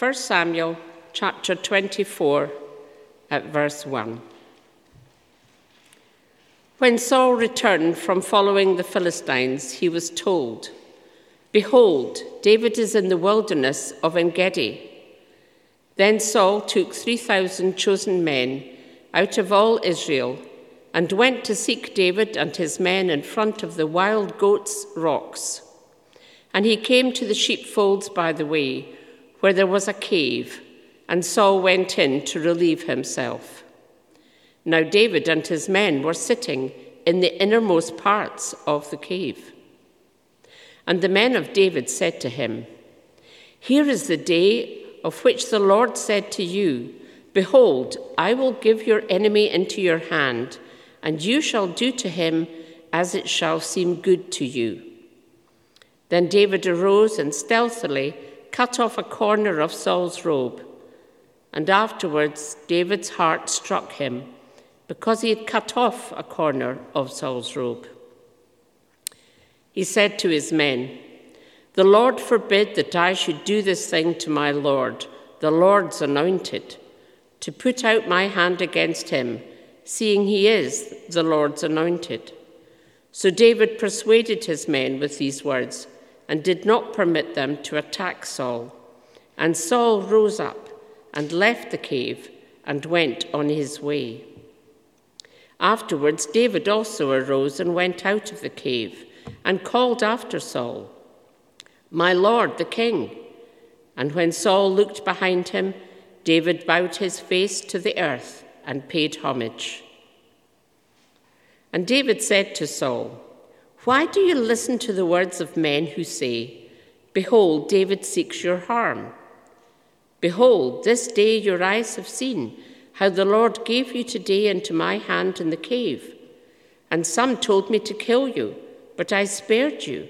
1 Samuel chapter 24 at verse 1. When Saul returned from following the Philistines, he was told, Behold, David is in the wilderness of En Gedi. Then Saul took 3,000 chosen men out of all Israel and went to seek David and his men in front of the wild goats' rocks. And he came to the sheepfolds by the way, where there was a cave, and Saul went in to relieve himself. Now David and his men were sitting in the innermost parts of the cave. And the men of David said to him, Here is the day of which the Lord said to you, Behold, I will give your enemy into your hand, and you shall do to him as it shall seem good to you. Then David arose and stealthily cut off a corner of Saul's robe. And afterwards, David's heart struck him because he had cut off a corner of Saul's robe. He said to his men, The Lord forbid that I should do this thing to my Lord, the Lord's anointed, to put out my hand against him, seeing he is the Lord's anointed. So David persuaded his men with these words and did not permit them to attack Saul. And Saul rose up and left the cave and went on his way. Afterwards, David also arose and went out of the cave and called after Saul, My lord, the king. And when Saul looked behind him, David bowed his face to the earth and paid homage. And David said to Saul, why do you listen to the words of men who say, Behold, David seeks your harm? Behold, this day your eyes have seen how the Lord gave you today into my hand in the cave. And some told me to kill you, but I spared you.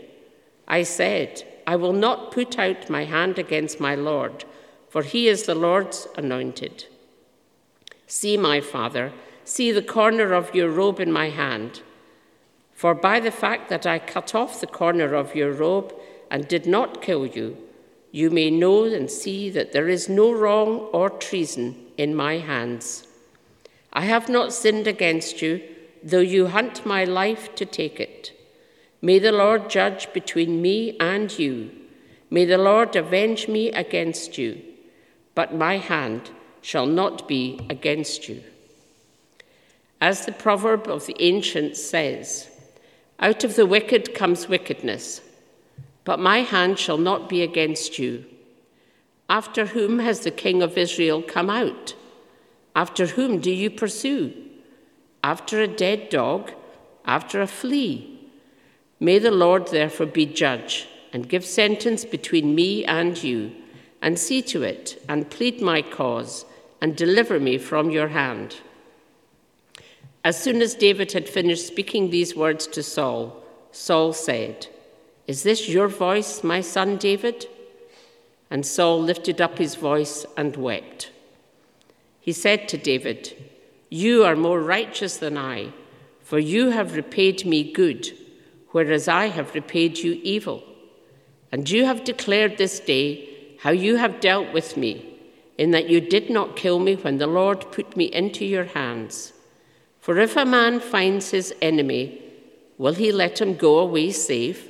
I said, I will not put out my hand against my Lord, for he is the Lord's anointed. See, my father, see the corner of your robe in my hand. For by the fact that I cut off the corner of your robe and did not kill you, you may know and see that there is no wrong or treason in my hands. I have not sinned against you, though you hunt my life to take it. May the Lord judge between me and you. May the Lord avenge me against you, but my hand shall not be against you. As the proverb of the ancients says, out of the wicked comes wickedness, but my hand shall not be against you. After whom has the king of Israel come out? After whom do you pursue? After a dead dog? After a flea? May the Lord therefore be judge and give sentence between me and you, and see to it, and plead my cause, and deliver me from your hand. As soon as David had finished speaking these words to Saul, Saul said, Is this your voice, my son David? And Saul lifted up his voice and wept. He said to David, You are more righteous than I, for you have repaid me good, whereas I have repaid you evil. And you have declared this day how you have dealt with me, in that you did not kill me when the Lord put me into your hands. For if a man finds his enemy, will he let him go away safe?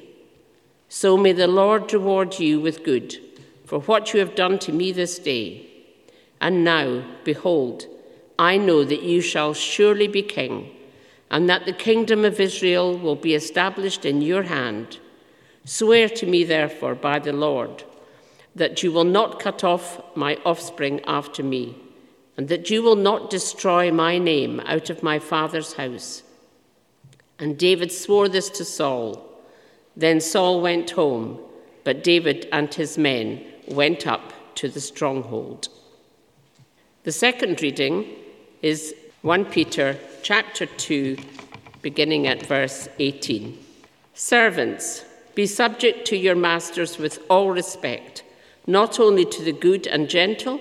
So may the Lord reward you with good for what you have done to me this day. And now, behold, I know that you shall surely be king, and that the kingdom of Israel will be established in your hand. Swear to me, therefore, by the Lord, that you will not cut off my offspring after me and that you will not destroy my name out of my father's house. And David swore this to Saul. Then Saul went home, but David and his men went up to the stronghold. The second reading is 1 Peter chapter 2, beginning at verse 18. Servants, be subject to your masters with all respect, not only to the good and gentle,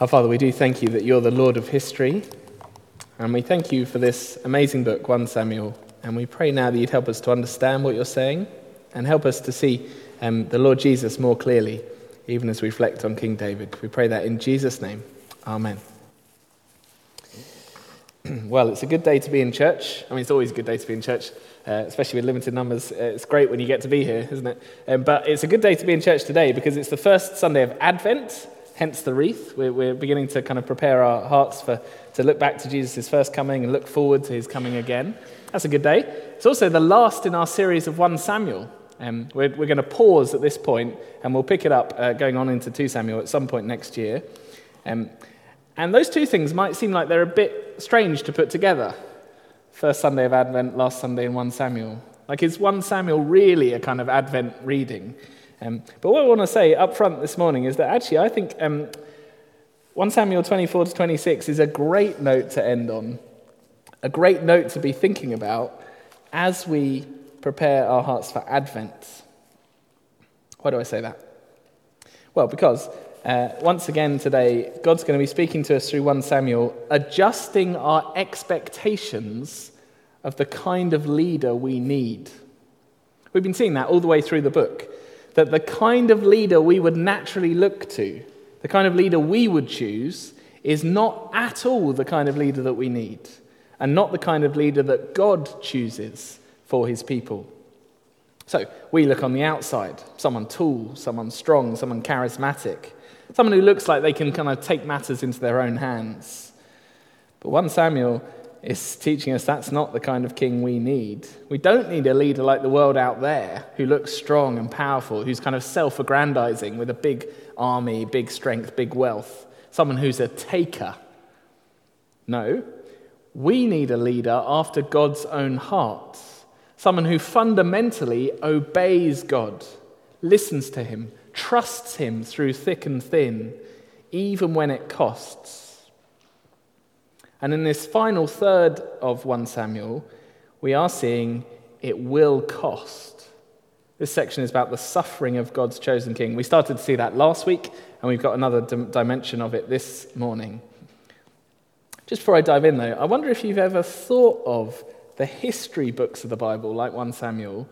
Our Father, we do thank you that you're the Lord of history, and we thank you for this amazing book, 1 Samuel. And we pray now that you'd help us to understand what you're saying and help us to see um, the Lord Jesus more clearly, even as we reflect on King David. We pray that in Jesus' name. Amen. well, it's a good day to be in church. I mean, it's always a good day to be in church, uh, especially with limited numbers. Uh, it's great when you get to be here, isn't it? Um, but it's a good day to be in church today because it's the first Sunday of Advent, hence the wreath. We're, we're beginning to kind of prepare our hearts for, to look back to Jesus' first coming and look forward to his coming again. That's a good day. It's also the last in our series of 1 Samuel. Um, we're, we're going to pause at this point and we'll pick it up uh, going on into 2 Samuel at some point next year. Um, and those two things might seem like they're a bit strange to put together. First Sunday of Advent, last Sunday in 1 Samuel. Like, is 1 Samuel really a kind of Advent reading? Um, but what I want to say up front this morning is that actually I think um, 1 Samuel 24 to 26 is a great note to end on, a great note to be thinking about as we prepare our hearts for Advent. Why do I say that? Well, because uh, once again today, God's going to be speaking to us through 1 Samuel, adjusting our expectations of the kind of leader we need. We've been seeing that all the way through the book. That the kind of leader we would naturally look to, the kind of leader we would choose, is not at all the kind of leader that we need, and not the kind of leader that God chooses for his people. So we look on the outside someone tall, someone strong, someone charismatic. Someone who looks like they can kind of take matters into their own hands. But 1 Samuel is teaching us that's not the kind of king we need. We don't need a leader like the world out there who looks strong and powerful, who's kind of self aggrandizing with a big army, big strength, big wealth. Someone who's a taker. No, we need a leader after God's own heart. Someone who fundamentally obeys God, listens to Him, trusts him through thick and thin, even when it costs. And in this final third of 1 Samuel, we are seeing it will cost. This section is about the suffering of God's chosen king. We started to see that last week, and we've got another dimension of it this morning. Just before I dive in, though, I wonder if you've ever thought of the history books of the Bible, like 1 Samuel,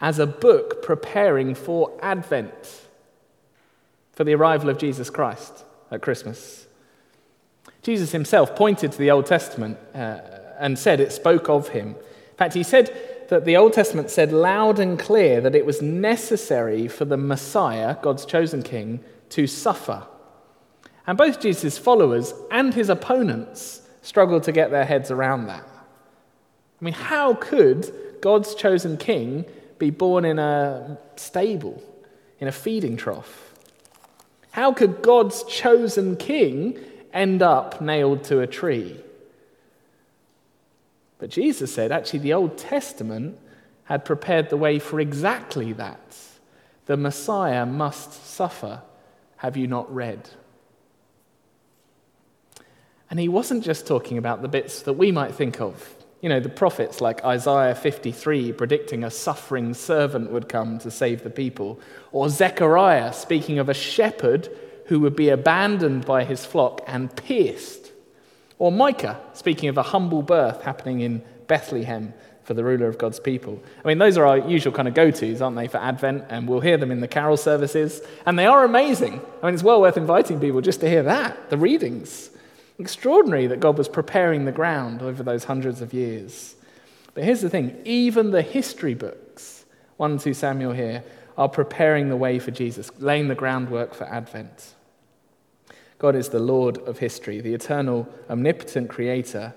as a book preparing for Advent for the arrival of Jesus Christ at Christmas. Jesus himself pointed to the Old Testament uh, and said it spoke of him. In fact, he said that the Old Testament said loud and clear that it was necessary for the Messiah, God's chosen king, to suffer. And both Jesus' followers and his opponents struggled to get their heads around that. I mean, how could God's chosen king be born in a stable, in a feeding trough? How could God's chosen king end up nailed to a tree? But Jesus said, actually, the Old Testament had prepared the way for exactly that. The Messiah must suffer. Have you not read? And he wasn't just talking about the bits that we might think of you know, the prophets like Isaiah 53 predicting a suffering servant would come to save the people, or Zechariah speaking of a shepherd who would be abandoned by his flock and pierced, or Micah speaking of a humble birth happening in Bethlehem for the ruler of God's people. I mean, those are our usual kind of go tos, aren't they, for Advent? And we'll hear them in the carol services. And they are amazing. I mean, it's well worth inviting people just to hear that, the readings. Extraordinary that God was preparing the ground over those hundreds of years. But here's the thing even the history books, 1 and 2 Samuel here, are preparing the way for Jesus, laying the groundwork for Advent. God is the Lord of history, the eternal, omnipotent creator.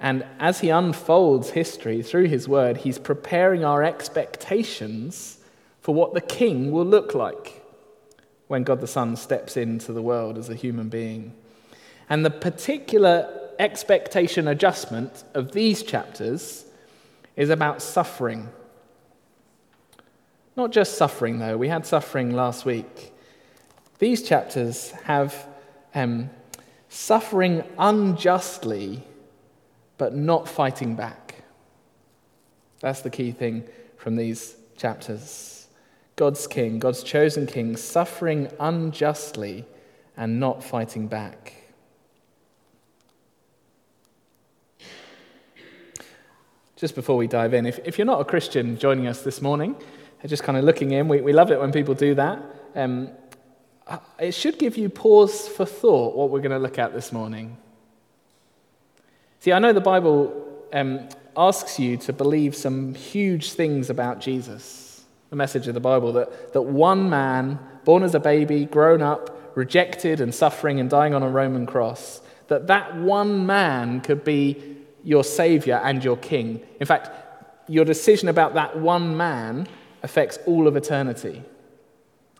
And as he unfolds history through his word, he's preparing our expectations for what the king will look like when God the Son steps into the world as a human being. And the particular expectation adjustment of these chapters is about suffering. Not just suffering, though. We had suffering last week. These chapters have um, suffering unjustly, but not fighting back. That's the key thing from these chapters. God's king, God's chosen king, suffering unjustly and not fighting back. Just before we dive in, if, if you're not a Christian joining us this morning, just kind of looking in, we, we love it when people do that. Um, it should give you pause for thought what we're going to look at this morning. See, I know the Bible um, asks you to believe some huge things about Jesus, the message of the Bible that, that one man, born as a baby, grown up, rejected and suffering and dying on a Roman cross, that that one man could be your savior and your king. In fact, your decision about that one man affects all of eternity.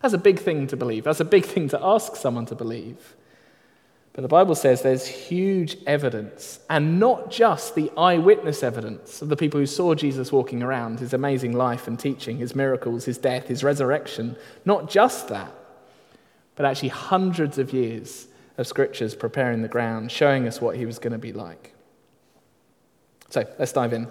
That's a big thing to believe. That's a big thing to ask someone to believe. But the Bible says there's huge evidence, and not just the eyewitness evidence of the people who saw Jesus walking around, his amazing life and teaching, his miracles, his death, his resurrection. Not just that, but actually hundreds of years of scriptures preparing the ground, showing us what he was going to be like. So let's dive in.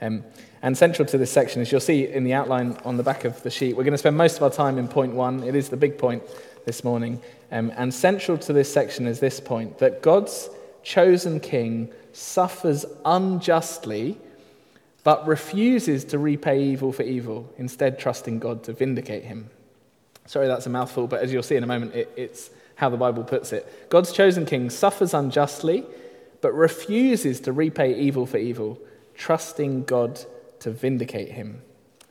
Um, and central to this section, as you'll see in the outline on the back of the sheet, we're going to spend most of our time in point one. It is the big point this morning. Um, and central to this section is this point that God's chosen king suffers unjustly, but refuses to repay evil for evil, instead, trusting God to vindicate him. Sorry, that's a mouthful, but as you'll see in a moment, it, it's how the Bible puts it. God's chosen king suffers unjustly but refuses to repay evil for evil, trusting God to vindicate him.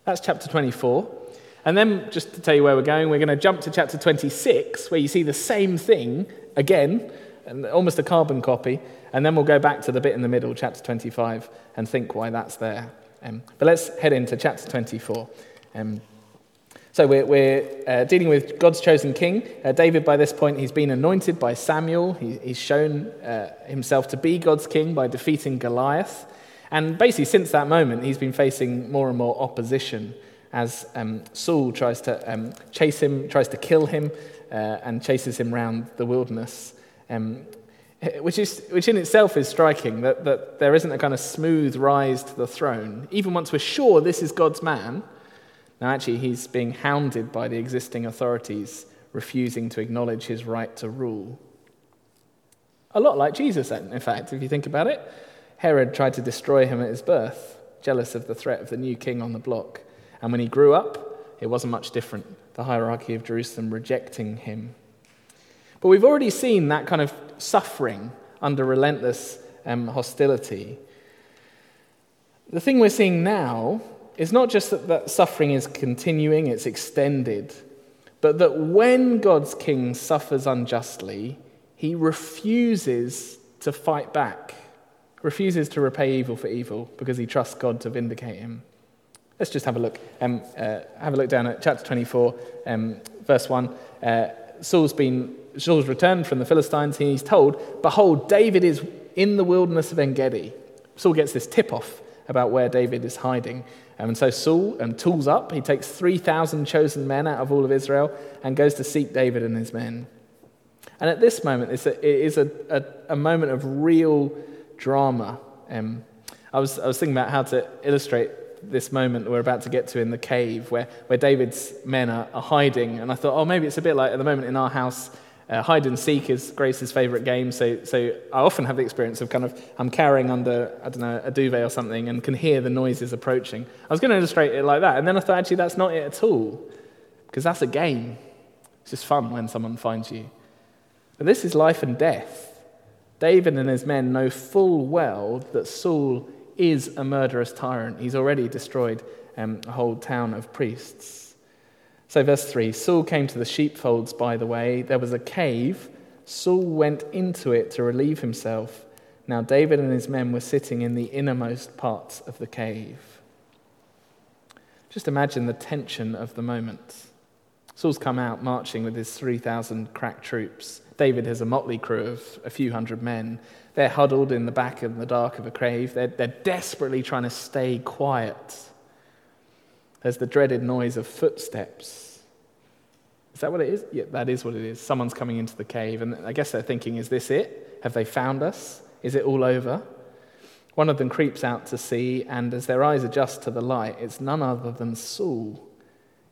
That's chapter 24. And then, just to tell you where we're going, we're going to jump to chapter 26, where you see the same thing again, and almost a carbon copy. And then we'll go back to the bit in the middle, chapter 25, and think why that's there. Um, but let's head into chapter 24. Um, so we're, we're uh, dealing with God's chosen king. Uh, David, by this point, he's been anointed by Samuel. He, he's shown uh, himself to be God's king by defeating Goliath. And basically, since that moment, he's been facing more and more opposition as um, Saul tries to um, chase him, tries to kill him, uh, and chases him around the wilderness. Um, which, is, which in itself is striking, that, that there isn't a kind of smooth rise to the throne. Even once we're sure this is God's man, now, actually, he's being hounded by the existing authorities, refusing to acknowledge his right to rule. A lot like Jesus, in fact, if you think about it. Herod tried to destroy him at his birth, jealous of the threat of the new king on the block. And when he grew up, it wasn't much different. The hierarchy of Jerusalem rejecting him. But we've already seen that kind of suffering under relentless um, hostility. The thing we're seeing now is not just that, that suffering is continuing, it's extended, but that when God's king suffers unjustly, he refuses to fight back, refuses to repay evil for evil because he trusts God to vindicate him. Let's just have a look. Um, uh, have a look down at chapter 24, um, verse 1. Uh, Saul's been Saul's returned from the Philistines, he's told, Behold, David is in the wilderness of En Gedi. Saul gets this tip off about where David is hiding. Um, and so Saul um, tools up. He takes 3,000 chosen men out of all of Israel and goes to seek David and his men. And at this moment, it's a, it is a, a, a moment of real drama. Um, I, was, I was thinking about how to illustrate this moment we're about to get to in the cave where, where David's men are, are hiding. And I thought, oh, maybe it's a bit like at the moment in our house uh, hide and seek is Grace's favourite game, so, so I often have the experience of kind of I'm carrying under, I don't know, a duvet or something and can hear the noises approaching. I was going to illustrate it like that, and then I thought actually that's not it at all, because that's a game. It's just fun when someone finds you. But this is life and death. David and his men know full well that Saul is a murderous tyrant. He's already destroyed um, a whole town of priests. So, verse 3 Saul came to the sheepfolds by the way. There was a cave. Saul went into it to relieve himself. Now, David and his men were sitting in the innermost parts of the cave. Just imagine the tension of the moment. Saul's come out marching with his 3,000 crack troops. David has a motley crew of a few hundred men. They're huddled in the back in the dark of a cave. They're, they're desperately trying to stay quiet. There's the dreaded noise of footsteps. Is that what it is? Yeah, that is what it is. Someone's coming into the cave, and I guess they're thinking, is this it? Have they found us? Is it all over? One of them creeps out to see, and as their eyes adjust to the light, it's none other than Saul.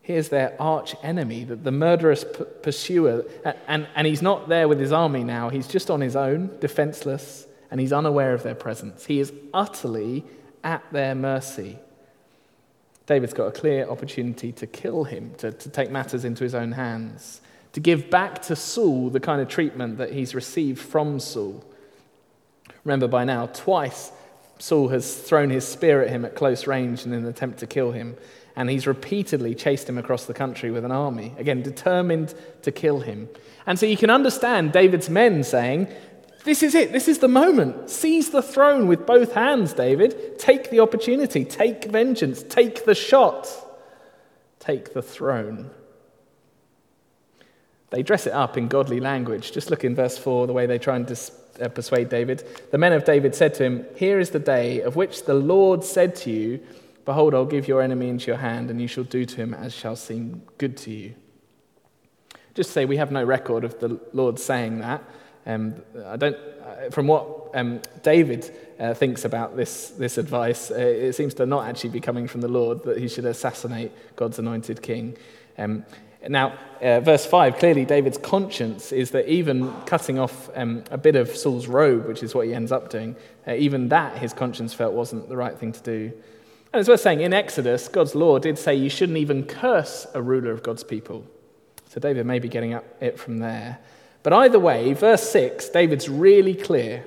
Here's their arch enemy, the, the murderous p- pursuer, and, and he's not there with his army now. He's just on his own, defenseless, and he's unaware of their presence. He is utterly at their mercy. David's got a clear opportunity to kill him, to, to take matters into his own hands, to give back to Saul the kind of treatment that he's received from Saul. Remember by now, twice Saul has thrown his spear at him at close range in an attempt to kill him, and he's repeatedly chased him across the country with an army, again, determined to kill him. And so you can understand David's men saying, this is it. This is the moment. Seize the throne with both hands, David. Take the opportunity. Take vengeance. Take the shot. Take the throne. They dress it up in godly language. Just look in verse 4, the way they try and dis- uh, persuade David. The men of David said to him, Here is the day of which the Lord said to you, Behold, I'll give your enemy into your hand, and you shall do to him as shall seem good to you. Just say we have no record of the Lord saying that. Um, I don't, uh, from what um, David uh, thinks about this, this advice, uh, it seems to not actually be coming from the Lord that he should assassinate God's anointed king. Um, now, uh, verse 5 clearly, David's conscience is that even cutting off um, a bit of Saul's robe, which is what he ends up doing, uh, even that his conscience felt wasn't the right thing to do. And it's worth saying, in Exodus, God's law did say you shouldn't even curse a ruler of God's people. So David may be getting it from there. But either way, verse 6, David's really clear.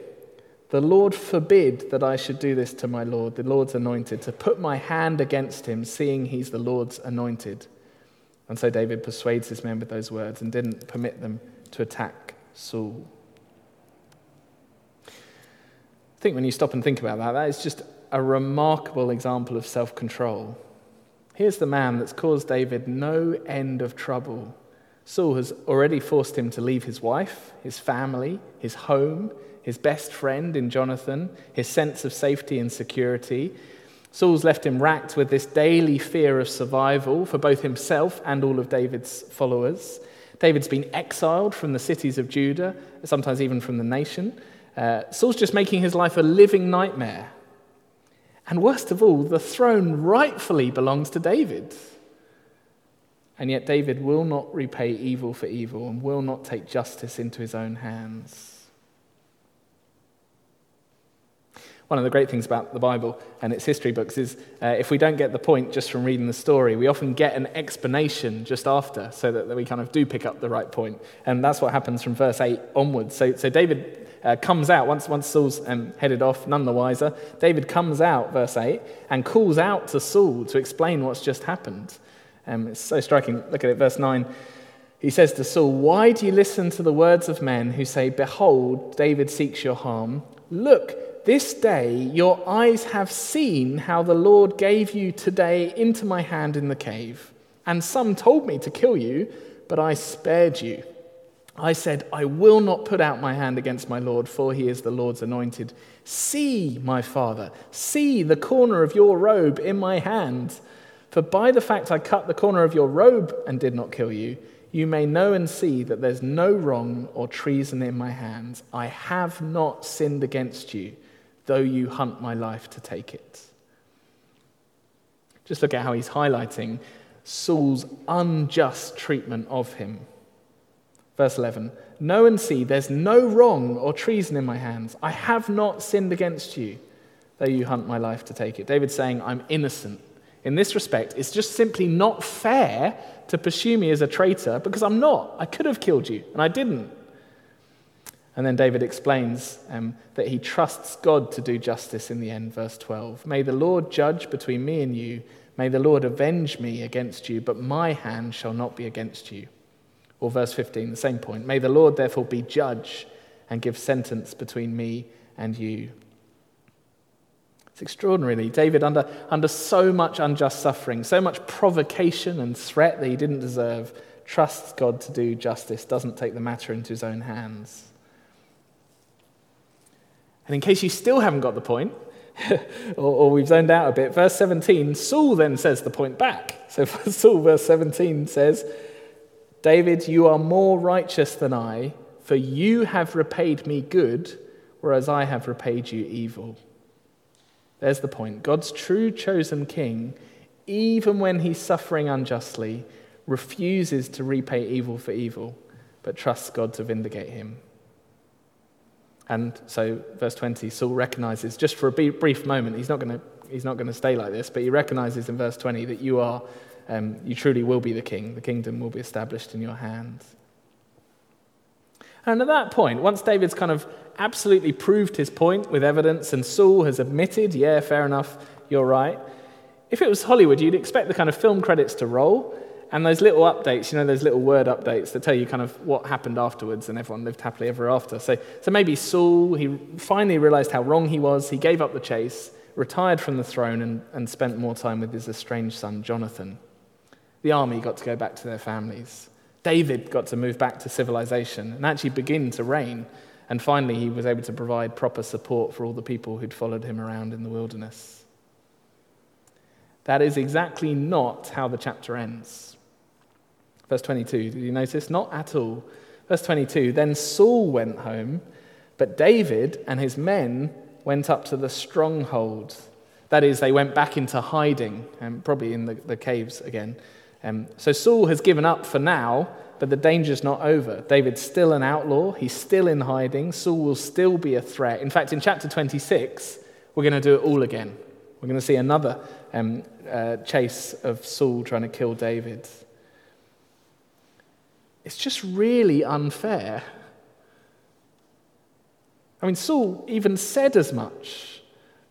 The Lord forbid that I should do this to my Lord, the Lord's anointed, to put my hand against him, seeing he's the Lord's anointed. And so David persuades his men with those words and didn't permit them to attack Saul. I think when you stop and think about that, that is just a remarkable example of self control. Here's the man that's caused David no end of trouble Saul has already forced him to leave his wife, his family, his home, his best friend in Jonathan, his sense of safety and security. Saul's left him racked with this daily fear of survival for both himself and all of David's followers. David's been exiled from the cities of Judah, sometimes even from the nation. Uh, Saul's just making his life a living nightmare. And worst of all, the throne rightfully belongs to David. And yet, David will not repay evil for evil and will not take justice into his own hands. One of the great things about the Bible and its history books is uh, if we don't get the point just from reading the story, we often get an explanation just after so that, that we kind of do pick up the right point. And that's what happens from verse 8 onwards. So, so David uh, comes out, once, once Saul's um, headed off, none the wiser, David comes out, verse 8, and calls out to Saul to explain what's just happened. Um, it's so striking. Look at it, verse 9. He says to Saul, Why do you listen to the words of men who say, Behold, David seeks your harm? Look, this day your eyes have seen how the Lord gave you today into my hand in the cave. And some told me to kill you, but I spared you. I said, I will not put out my hand against my Lord, for he is the Lord's anointed. See, my father, see the corner of your robe in my hand. For by the fact I cut the corner of your robe and did not kill you, you may know and see that there's no wrong or treason in my hands. I have not sinned against you, though you hunt my life to take it. Just look at how he's highlighting Saul's unjust treatment of him. Verse 11 Know and see there's no wrong or treason in my hands. I have not sinned against you, though you hunt my life to take it. David's saying, I'm innocent in this respect, it's just simply not fair to pursue me as a traitor because I'm not. I could have killed you, and I didn't. And then David explains um, that he trusts God to do justice in the end, verse 12. May the Lord judge between me and you. May the Lord avenge me against you, but my hand shall not be against you. Or verse 15, the same point. May the Lord therefore be judge and give sentence between me and you. It's extraordinary. David, under, under so much unjust suffering, so much provocation and threat that he didn't deserve, trusts God to do justice, doesn't take the matter into his own hands. And in case you still haven't got the point, or, or, we've zoned out a bit, verse 17, Saul then says the point back. So Saul, verse 17 says, David, you are more righteous than I, for you have repaid me good, whereas I have repaid you evil. There's the point. God's true chosen king, even when he's suffering unjustly, refuses to repay evil for evil, but trusts God to vindicate him. And so, verse 20, Saul recognizes, just for a brief moment, he's not going to, he's not going to stay like this, but he recognizes in verse 20 that you are, um, you truly will be the king. The kingdom will be established in your hands. And at that point, once David's kind of absolutely proved his point with evidence and Saul has admitted, yeah, fair enough, you're right, if it was Hollywood, you'd expect the kind of film credits to roll and those little updates, you know, those little word updates that tell you kind of what happened afterwards and everyone lived happily ever after. So, so maybe Saul, he finally realized how wrong he was. He gave up the chase, retired from the throne, and, and spent more time with his estranged son, Jonathan. The army got to go back to their families. David got to move back to civilization and actually begin to reign. And finally, he was able to provide proper support for all the people who'd followed him around in the wilderness. That is exactly not how the chapter ends. Verse 22, did you notice? Not at all. Verse 22 Then Saul went home, but David and his men went up to the stronghold. That is, they went back into hiding, um, probably in the, the caves again. Um, so Saul has given up for now, but the danger's not over. David's still an outlaw, he's still in hiding. Saul will still be a threat. In fact, in chapter 26, we're going to do it all again. We're going to see another um, uh, chase of Saul trying to kill David. It's just really unfair. I mean, Saul even said as much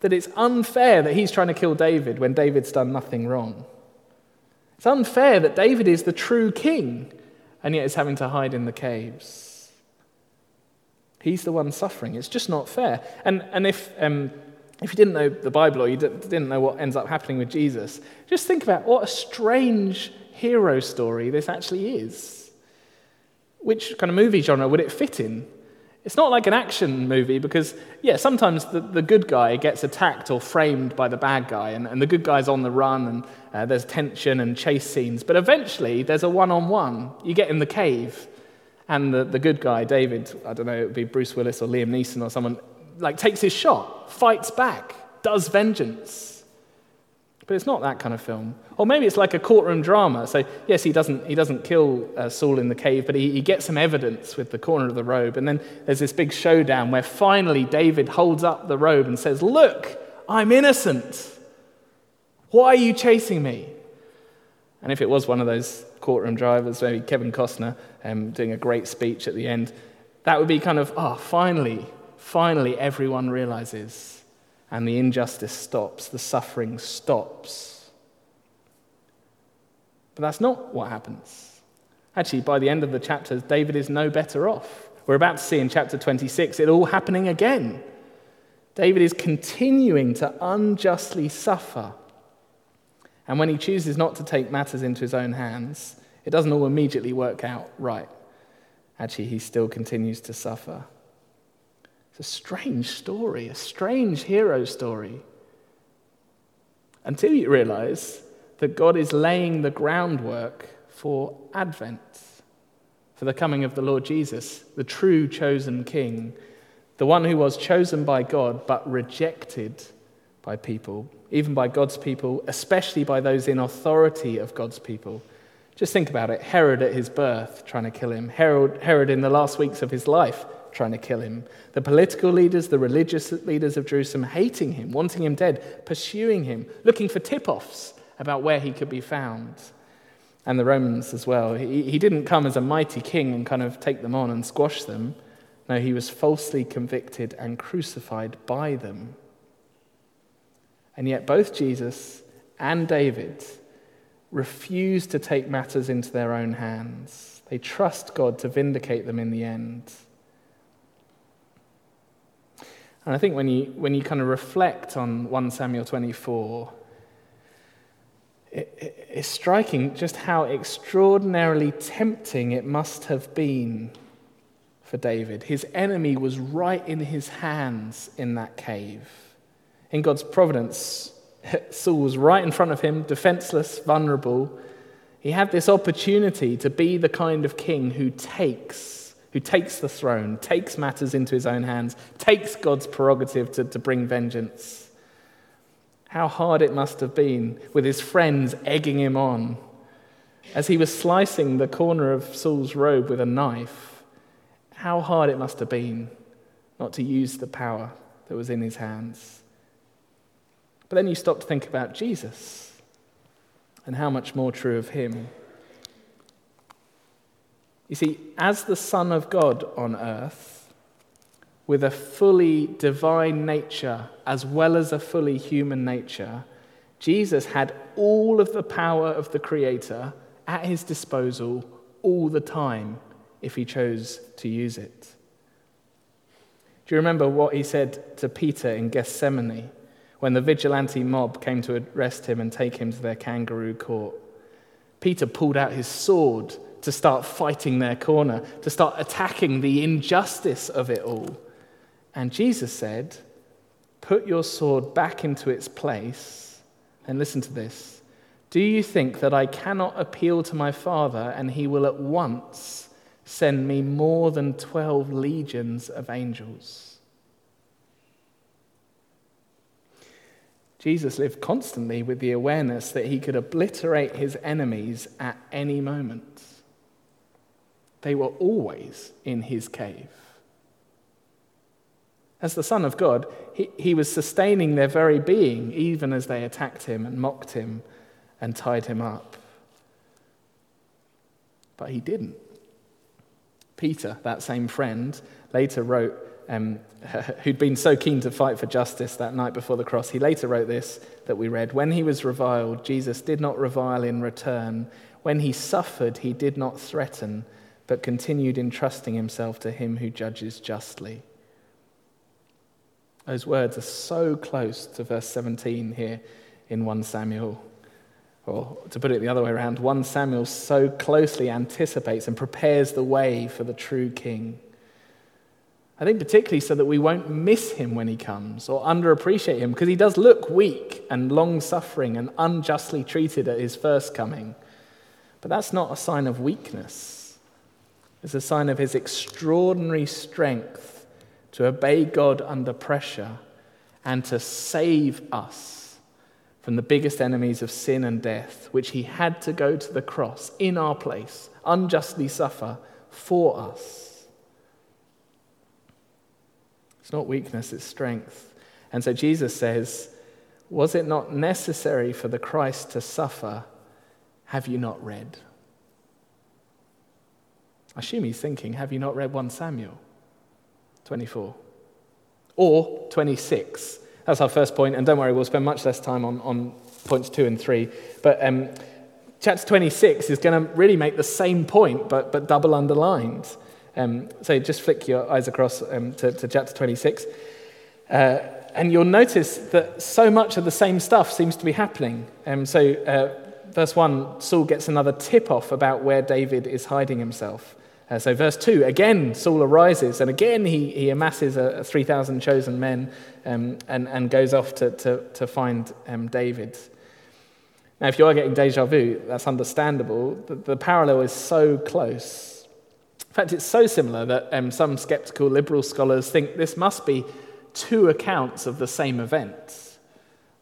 that it's unfair that he's trying to kill David when David's done nothing wrong. It's unfair that David is the true king and yet is having to hide in the caves. He's the one suffering. It's just not fair. And, and if, um, if you didn't know the Bible or you didn't know what ends up happening with Jesus, just think about what a strange hero story this actually is which kind of movie genre would it fit in? It's not like an action movie because, yeah, sometimes the, the good guy gets attacked or framed by the bad guy, and, and the good guy's on the run, and uh, there's tension and chase scenes. But eventually, there's a one on one. You get in the cave, and the, the good guy, David, I don't know, it would be Bruce Willis or Liam Neeson or someone, like takes his shot, fights back, does vengeance. But it's not that kind of film. Or maybe it's like a courtroom drama. So, yes, he doesn't, he doesn't kill uh, Saul in the cave, but he, he gets some evidence with the corner of the robe. And then there's this big showdown where finally David holds up the robe and says, Look, I'm innocent. Why are you chasing me? And if it was one of those courtroom drivers, maybe Kevin Costner um, doing a great speech at the end, that would be kind of, oh, finally, finally everyone realizes and the injustice stops, the suffering stops. But that's not what happens. Actually, by the end of the chapter, David is no better off. We're about to see in chapter 26 it all happening again. David is continuing to unjustly suffer. And when he chooses not to take matters into his own hands, it doesn't all immediately work out right. Actually, he still continues to suffer a strange story, a strange hero story. Until you realize that God is laying the groundwork for Advent, for the coming of the Lord Jesus, the true chosen King, the one who was chosen by God but rejected by people, even by God's people, especially by those in authority of God's people. Just think about it Herod at his birth trying to kill him, Herod, Herod in the last weeks of his life trying to kill him. The political leaders, the religious leaders of Jerusalem hating him, wanting him dead, pursuing him, looking for tip offs about where he could be found. And the Romans as well. He, he didn't come as a mighty king and kind of take them on and squash them. No, he was falsely convicted and crucified by them. And yet, both Jesus and David refuse to take matters into their own hands. They trust God to vindicate them in the end. And I think when you, when you kind of reflect on 1 Samuel 24, it, it, it's striking just how extraordinarily tempting it must have been for David. His enemy was right in his hands in that cave. In God's providence, Saul was right in front of him, defenseless, vulnerable. He had this opportunity to be the kind of king who takes, who takes the throne, takes matters into his own hands, takes God's prerogative to, to bring vengeance. How hard it must have been with his friends egging him on. As he was slicing the corner of Saul's robe with a knife, how hard it must have been not to use the power that was in his hands. But then you stop to think about Jesus and how much more true of him. You see, as the Son of God on earth, with a fully divine nature as well as a fully human nature, Jesus had all of the power of the Creator at his disposal all the time if he chose to use it. Do you remember what he said to Peter in Gethsemane? when the vigilante mob came to arrest him and take him to their kangaroo court. Peter pulled out his sword to start fighting their corner, to start attacking the injustice of it all. And Jesus said, Put your sword back into its place. And listen to this. Do you think that I cannot appeal to my Father and he will at once send me more than 12 legions of angels? Jesus lived constantly with the awareness that he could obliterate his enemies at any moment. They were always in his cave. As the Son of God, he, he was sustaining their very being, even as they attacked him and mocked him and tied him up. But he didn't. Peter, that same friend, later wrote um, who'd been so keen to fight for justice that night before the cross, he later wrote this that we read When he was reviled, Jesus did not revile in return. When he suffered, he did not threaten, but continued entrusting himself to him who judges justly. Those words are so close to verse 17 here in 1 Samuel. Or to put it the other way around, 1 Samuel so closely anticipates and prepares the way for the true king. I think particularly so that we won't miss him when he comes or underappreciate him because he does look weak and long suffering and unjustly treated at his first coming. But that's not a sign of weakness, it's a sign of his extraordinary strength to obey God under pressure and to save us from the biggest enemies of sin and death, which he had to go to the cross in our place, unjustly suffer for us. It's not weakness, it's strength. And so Jesus says, Was it not necessary for the Christ to suffer? Have you not read? I assume he's thinking, Have you not read 1 Samuel 24? Or 26. That's our first point, and don't worry, we'll spend much less time on, on points two and three. But um, chapter 26 is going to really make the same point, but, but double underlined. Um, so just flick your eyes across um, to, to, chapter 26. Uh, and you'll notice that so much of the same stuff seems to be happening. Um, so, uh, verse 1, Saul gets another tip off about where David is hiding himself. Uh, so, verse 2, again, Saul arises, and again he, he amasses a 3,000 chosen men um, and, and goes off to, to, to find um, David. Now, if you are getting deja vu, that's understandable. The, the parallel is so close. In fact, it's so similar that um, some skeptical liberal scholars think this must be two accounts of the same event.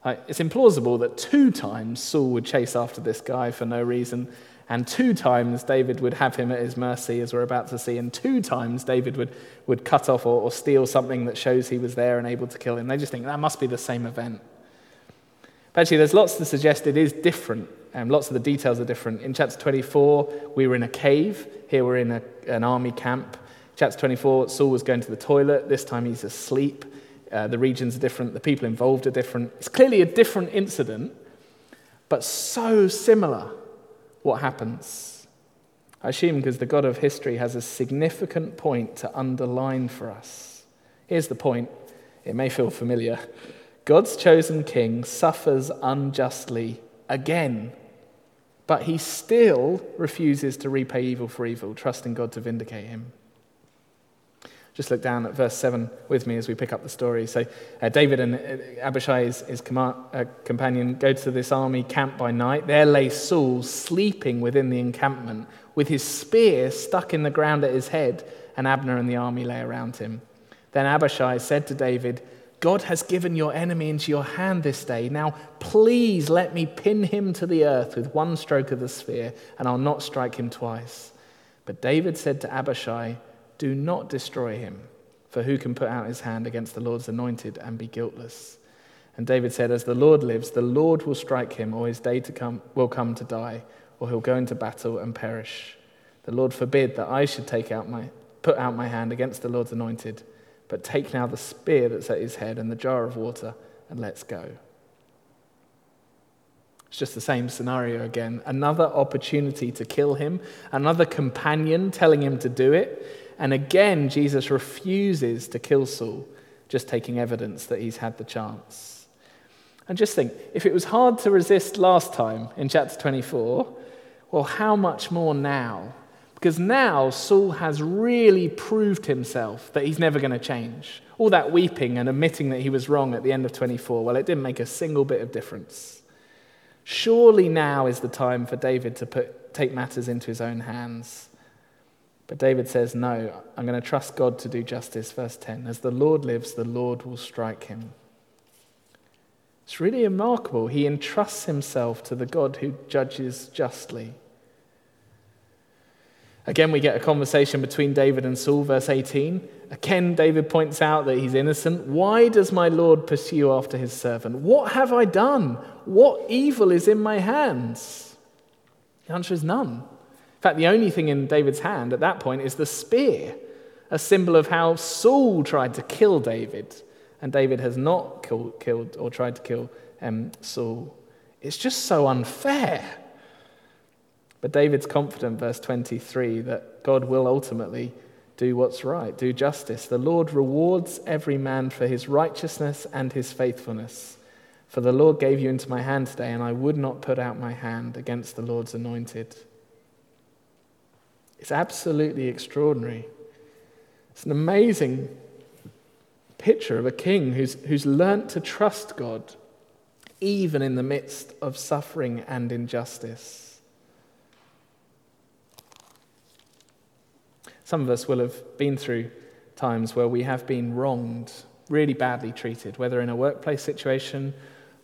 it's implausible that two times Saul would chase after this guy for no reason, and two times David would have him at his mercy, as we're about to see, and two times David would, would cut off or, or steal something that shows he was there and able to kill him. They just think that must be the same event. But actually, there's lots to suggest it is different um, lots of the details are different. In chapter 24, we were in a cave. Here we're in a, an army camp. Chapter 24, Saul was going to the toilet. This time he's asleep. Uh, the regions are different. The people involved are different. It's clearly a different incident. But so similar, what happens? I assume because the God of history has a significant point to underline for us. Here's the point. It may feel familiar. God's chosen king suffers unjustly again, but he still refuses to repay evil for evil, trusting God to vindicate him. Just look down at verse 7 with me as we pick up the story. So, uh, David and uh, Abishai, his, his uh, companion, go to this army camp by night. There lay Saul sleeping within the encampment with his spear stuck in the ground at his head, and Abner and the army lay around him. Then Abishai said to David, God has given your enemy into your hand this day. Now, please let me pin him to the earth with one stroke of the spear, and I'll not strike him twice. But David said to Abishai, do not destroy him, for who can put out his hand against the Lord's anointed and be guiltless? And David said, As the Lord lives, the Lord will strike him, or his day to come will come to die, or he'll go into battle and perish. The Lord forbid that I should take out my, put out my hand against the Lord's anointed, but take now the spear that's at his head and the jar of water, and let's go. It's just the same scenario again. Another opportunity to kill him, another companion telling him to do it. And again, Jesus refuses to kill Saul, just taking evidence that he's had the chance. And just think if it was hard to resist last time in chapter 24, well, how much more now? Because now Saul has really proved himself that he's never going to change. All that weeping and admitting that he was wrong at the end of 24, well, it didn't make a single bit of difference. Surely now is the time for David to put, take matters into his own hands but David says, No, I'm going to trust God to do justice. Verse 10 As the Lord lives, the Lord will strike him. It's really remarkable. He entrusts himself to the God who judges justly. Again, we get a conversation between David and Saul, verse 18. Again, David points out that he's innocent. Why does my Lord pursue after his servant? What have I done? What evil is in my hands? The answer is none. In fact, the only thing in David's hand at that point is the spear, a symbol of how Saul tried to kill David, and David has not killed, killed or tried to kill um, Saul. It's just so unfair. But David's confident, verse 23, that God will ultimately do what's right, do justice. The Lord rewards every man for his righteousness and his faithfulness. For the Lord gave you into my hand today, and I would not put out my hand against the Lord's anointed. It's absolutely extraordinary. It's an amazing picture of a king who's, who's learnt to trust God even in the midst of suffering and injustice. Some of us will have been through times where we have been wronged, really badly treated, whether in a workplace situation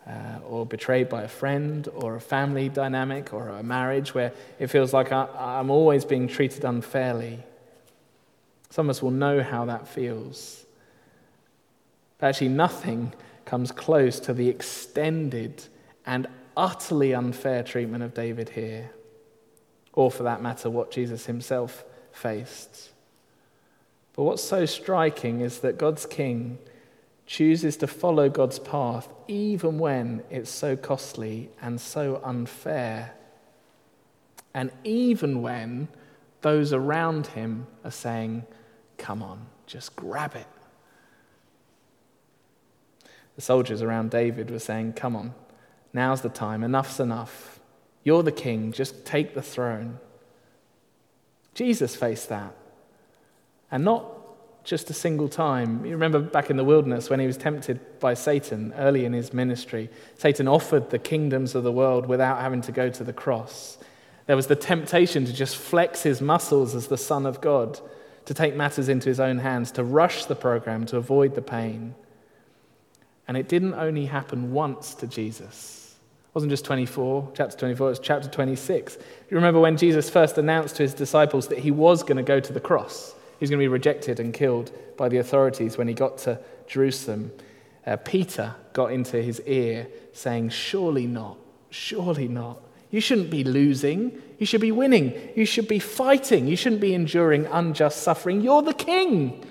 uh, or betrayed by a friend or a family dynamic or a marriage where it feels like I, I'm always being treated unfairly. Some of us will know how that feels. But actually, nothing comes close to the extended and utterly unfair treatment of David here, or for that matter, what Jesus himself faced. But what's so striking is that God's king chooses to follow God's path even when it's so costly and so unfair, and even when those around him are saying, Come on, just grab it. The soldiers around David were saying, Come on, now's the time, enough's enough. You're the king, just take the throne. Jesus faced that. And not just a single time. You remember back in the wilderness when he was tempted by Satan early in his ministry. Satan offered the kingdoms of the world without having to go to the cross. There was the temptation to just flex his muscles as the Son of God, to take matters into his own hands, to rush the program, to avoid the pain. And it didn't only happen once to Jesus. It wasn't just 24, chapter 24, it was chapter 26. You remember when Jesus first announced to his disciples that he was going to go to the cross? He's going to be rejected and killed by the authorities when he got to Jerusalem. Uh, Peter got into his ear saying, Surely not, surely not. You shouldn't be losing. You should be winning. You should be fighting. You shouldn't be enduring unjust suffering. You're the king.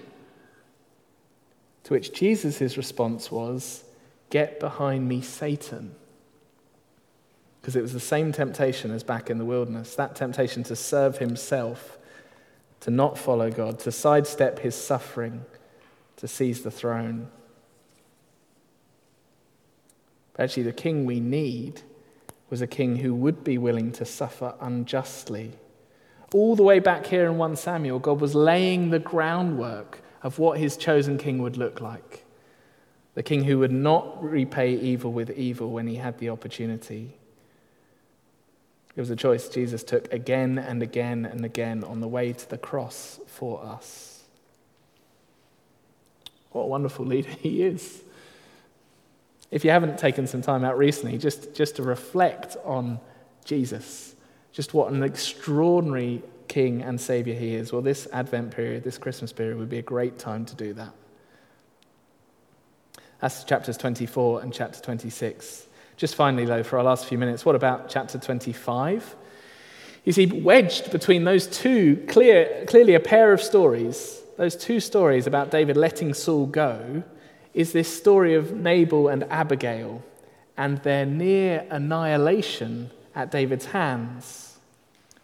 To which Jesus' response was, Get behind me, Satan. because it was the same temptation as back in the wilderness that temptation to serve himself, to not follow God, to sidestep his suffering, to seize the throne. But actually, the king we need was a king who would be willing to suffer unjustly. All the way back here in 1 Samuel, God was laying the groundwork of what his chosen king would look like. The king who would not repay evil with evil when he had the opportunity. It was a choice Jesus took again and again and again on the way to the cross for us. What a wonderful leader he is. If you haven't taken some time out recently, just, just to reflect on Jesus, just what an extraordinary King and Savior he is, well, this Advent period, this Christmas period, would be a great time to do that. That's chapters 24 and chapter 26. Just finally, though, for our last few minutes, what about chapter 25? You see, wedged between those two, clear, clearly a pair of stories, those two stories about David letting Saul go, is this story of Nabal and Abigail and their near annihilation at David's hands.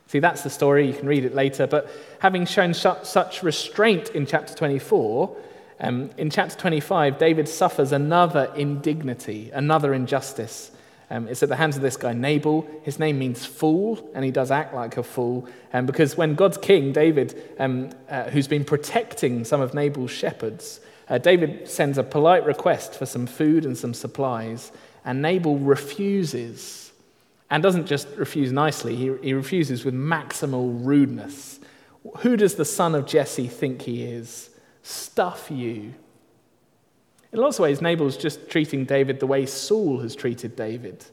See, that's the story. You can read it later. But having shown such restraint in chapter 24, um, in chapter 25, David suffers another indignity, another injustice. Um, it's at the hands of this guy, Nabal. His name means fool, and he does act like a fool. Um, because when God's king, David, um, uh, who's been protecting some of Nabal's shepherds, uh, David sends a polite request for some food and some supplies, and Nabal refuses. And doesn't just refuse nicely, he, he refuses with maximal rudeness. Who does the son of Jesse think he is? Stuff you. In lots of ways, Nabal's just treating David the way Saul has treated David.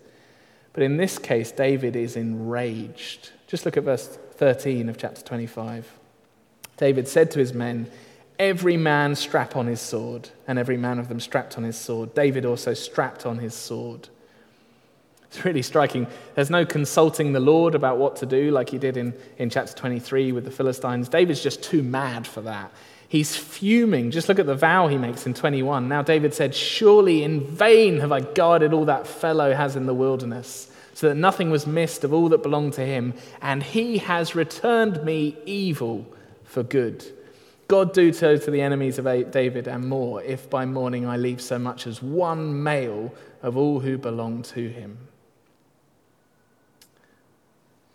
But in this case, David is enraged. Just look at verse 13 of chapter 25. David said to his men, Every man strap on his sword, and every man of them strapped on his sword. David also strapped on his sword. It's really striking. There's no consulting the Lord about what to do like he did in, in chapter 23 with the Philistines. David's just too mad for that. He's fuming. Just look at the vow he makes in 21. Now, David said, Surely in vain have I guarded all that fellow has in the wilderness, so that nothing was missed of all that belonged to him, and he has returned me evil for good. God do so to the enemies of David and more, if by morning I leave so much as one male of all who belong to him.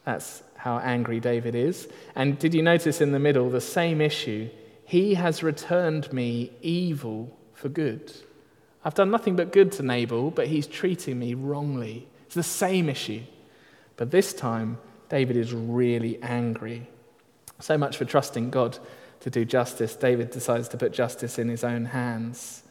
That's how angry David is. And did you notice in the middle the same issue? He has returned me evil for good. I've done nothing but good to Nabal, but he's treating me wrongly. It's the same issue. But this time, David is really angry. So much for trusting God to do justice. David decides to put justice in his own hands.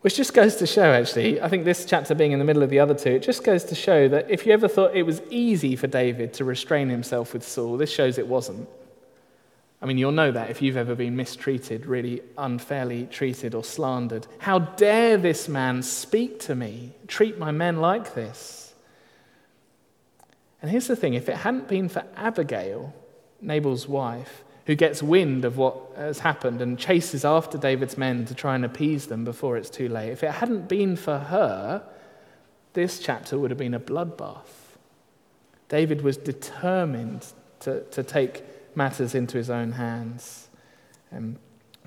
Which just goes to show, actually, I think this chapter being in the middle of the other two, it just goes to show that if you ever thought it was easy for David to restrain himself with Saul, this shows it wasn't. I mean, you'll know that if you've ever been mistreated, really unfairly treated or slandered. How dare this man speak to me, treat my men like this? And here's the thing if it hadn't been for Abigail, Nabal's wife, who gets wind of what has happened and chases after David's men to try and appease them before it's too late, if it hadn't been for her, this chapter would have been a bloodbath. David was determined to, to take matters into his own hands. Um,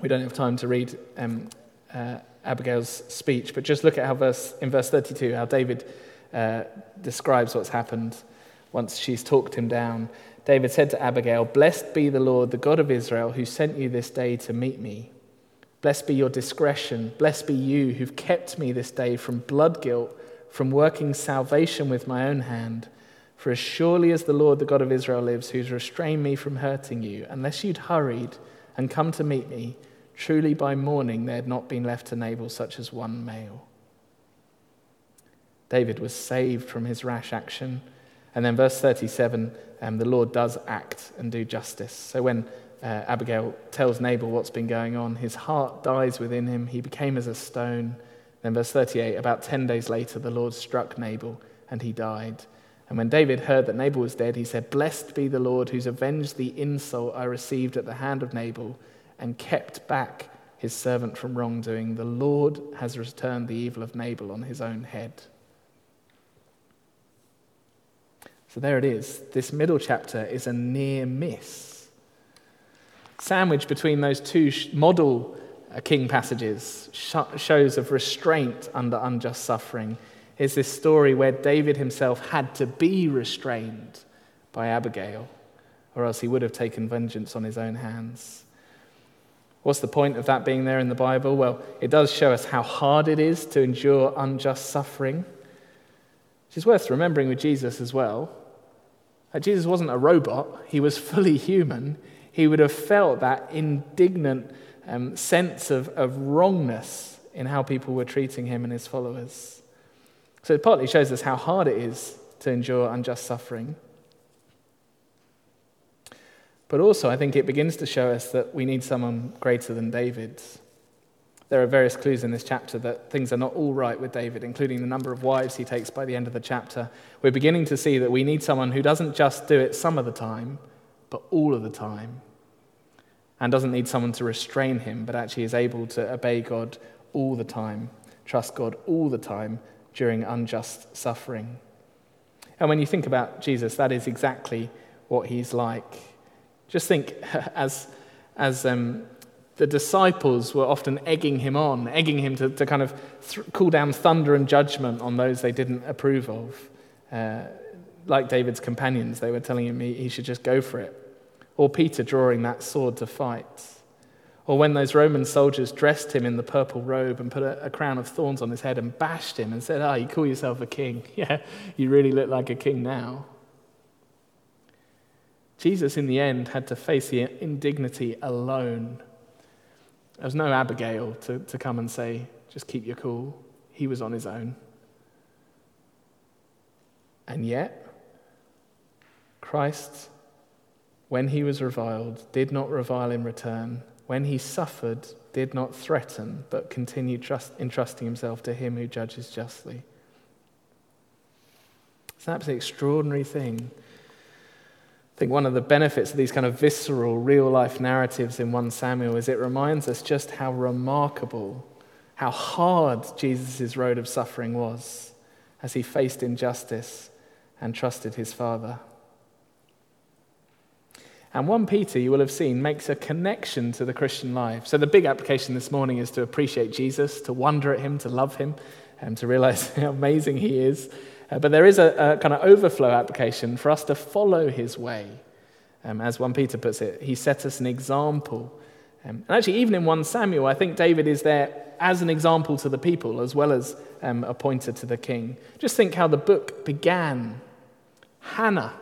we don't have time to read um, uh, Abigail's speech, but just look at how verse, in verse 32, how David uh, describes what's happened once she's talked him down. David said to Abigail, Blessed be the Lord, the God of Israel, who sent you this day to meet me. Blessed be your discretion. Blessed be you who've kept me this day from blood guilt, from working salvation with my own hand. For as surely as the Lord, the God of Israel, lives, who's restrained me from hurting you, unless you'd hurried and come to meet me, truly by morning there had not been left to Nabal such as one male. David was saved from his rash action. And then, verse 37, um, the Lord does act and do justice. So, when uh, Abigail tells Nabal what's been going on, his heart dies within him. He became as a stone. Then, verse 38, about 10 days later, the Lord struck Nabal and he died. And when David heard that Nabal was dead, he said, Blessed be the Lord who's avenged the insult I received at the hand of Nabal and kept back his servant from wrongdoing. The Lord has returned the evil of Nabal on his own head. So there it is. This middle chapter is a near miss. Sandwiched between those two model uh, king passages, shows of restraint under unjust suffering, is this story where David himself had to be restrained by Abigail, or else he would have taken vengeance on his own hands. What's the point of that being there in the Bible? Well, it does show us how hard it is to endure unjust suffering, which is worth remembering with Jesus as well. That Jesus wasn't a robot, he was fully human. He would have felt that indignant um, sense of, of wrongness in how people were treating him and his followers. So it partly shows us how hard it is to endure unjust suffering. But also, I think it begins to show us that we need someone greater than David. There are various clues in this chapter that things are not all right with David, including the number of wives he takes by the end of the chapter. We're beginning to see that we need someone who doesn't just do it some of the time, but all of the time, and doesn't need someone to restrain him, but actually is able to obey God all the time, trust God all the time during unjust suffering. And when you think about Jesus, that is exactly what he's like. Just think, as, as um, the disciples were often egging him on, egging him to, to kind of th- call down thunder and judgment on those they didn't approve of. Uh, like David's companions, they were telling him he, he should just go for it. Or Peter drawing that sword to fight. Or when those Roman soldiers dressed him in the purple robe and put a, a, crown of thorns on his head and bashed him and said, Ah, oh, you call yourself a king. Yeah, you really look like a king now. Jesus, in the end, had to face the indignity alone. There was no Abigail to, to come and say, just keep your cool. He was on his own. And yet, Christ, when he was reviled, did not revile in return. When he suffered, did not threaten, but continued trust, entrusting himself to him who judges justly. It's an absolutely extraordinary thing I think one of the benefits of these kind of visceral, real life narratives in 1 Samuel is it reminds us just how remarkable, how hard Jesus' road of suffering was as he faced injustice and trusted his Father. And 1 Peter, you will have seen, makes a connection to the Christian life. So the big application this morning is to appreciate Jesus, to wonder at him, to love him, and to realize how amazing he is. Uh, but there is a, a, kind of overflow application for us to follow his way. Um, as 1 Peter puts it, he set us an example. Um, and actually, even in 1 Samuel, I think David is there as an example to the people as well as um, a pointer to the king. Just think how the book began. Hannah,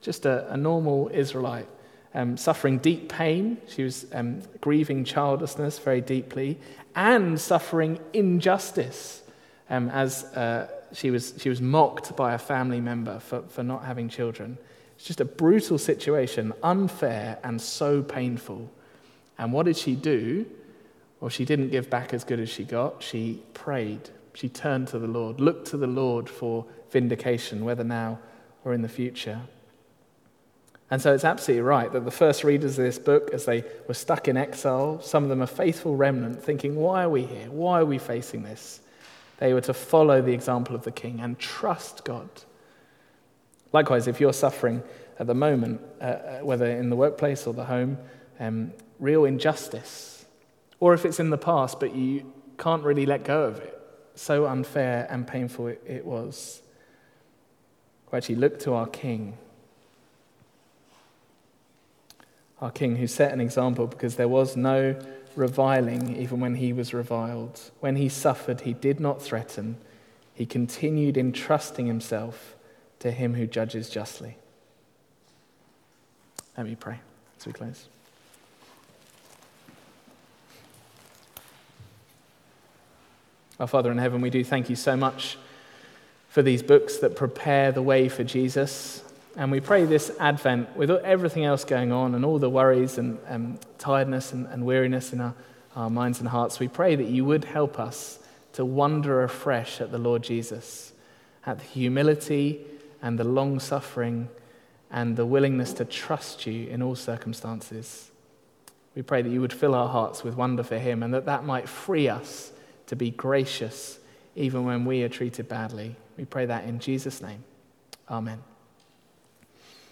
just a, a normal Israelite, um, suffering deep pain. She was um, grieving childlessness very deeply and suffering injustice um, as uh, she was, she was mocked by a family member for, for not having children. It's just a brutal situation, unfair and so painful. And what did she do? Well, she didn't give back as good as she got. She prayed. She turned to the Lord, looked to the Lord for vindication, whether now or in the future. And so it's absolutely right that the first readers of this book, as they were stuck in exile, some of them a faithful remnant, thinking, why are we here? Why are we facing this? They were to follow the example of the king and trust God. Likewise, if you're suffering at the moment, uh, uh, whether in the workplace or the home, um, real injustice, or if it's in the past but you can't really let go of it, so unfair and painful it, it was, we actually look to our King. Our King who set an example because there was no reviling even when he was reviled. When he suffered, he did not threaten. He continued entrusting himself to him who judges justly. Let me pray as we close. Our Father in heaven, we do thank you so much for these books that prepare the way for Jesus. And we pray this Advent, with everything else going on and all the worries and um, tiredness and, and, weariness in our, our minds and hearts, we pray that you would help us to wonder afresh at the Lord Jesus, at the humility and the long suffering and the willingness to trust you in all circumstances. We pray that you would fill our hearts with wonder for him and that that might free us to be gracious even when we are treated badly. We pray that in Jesus' name. Amen.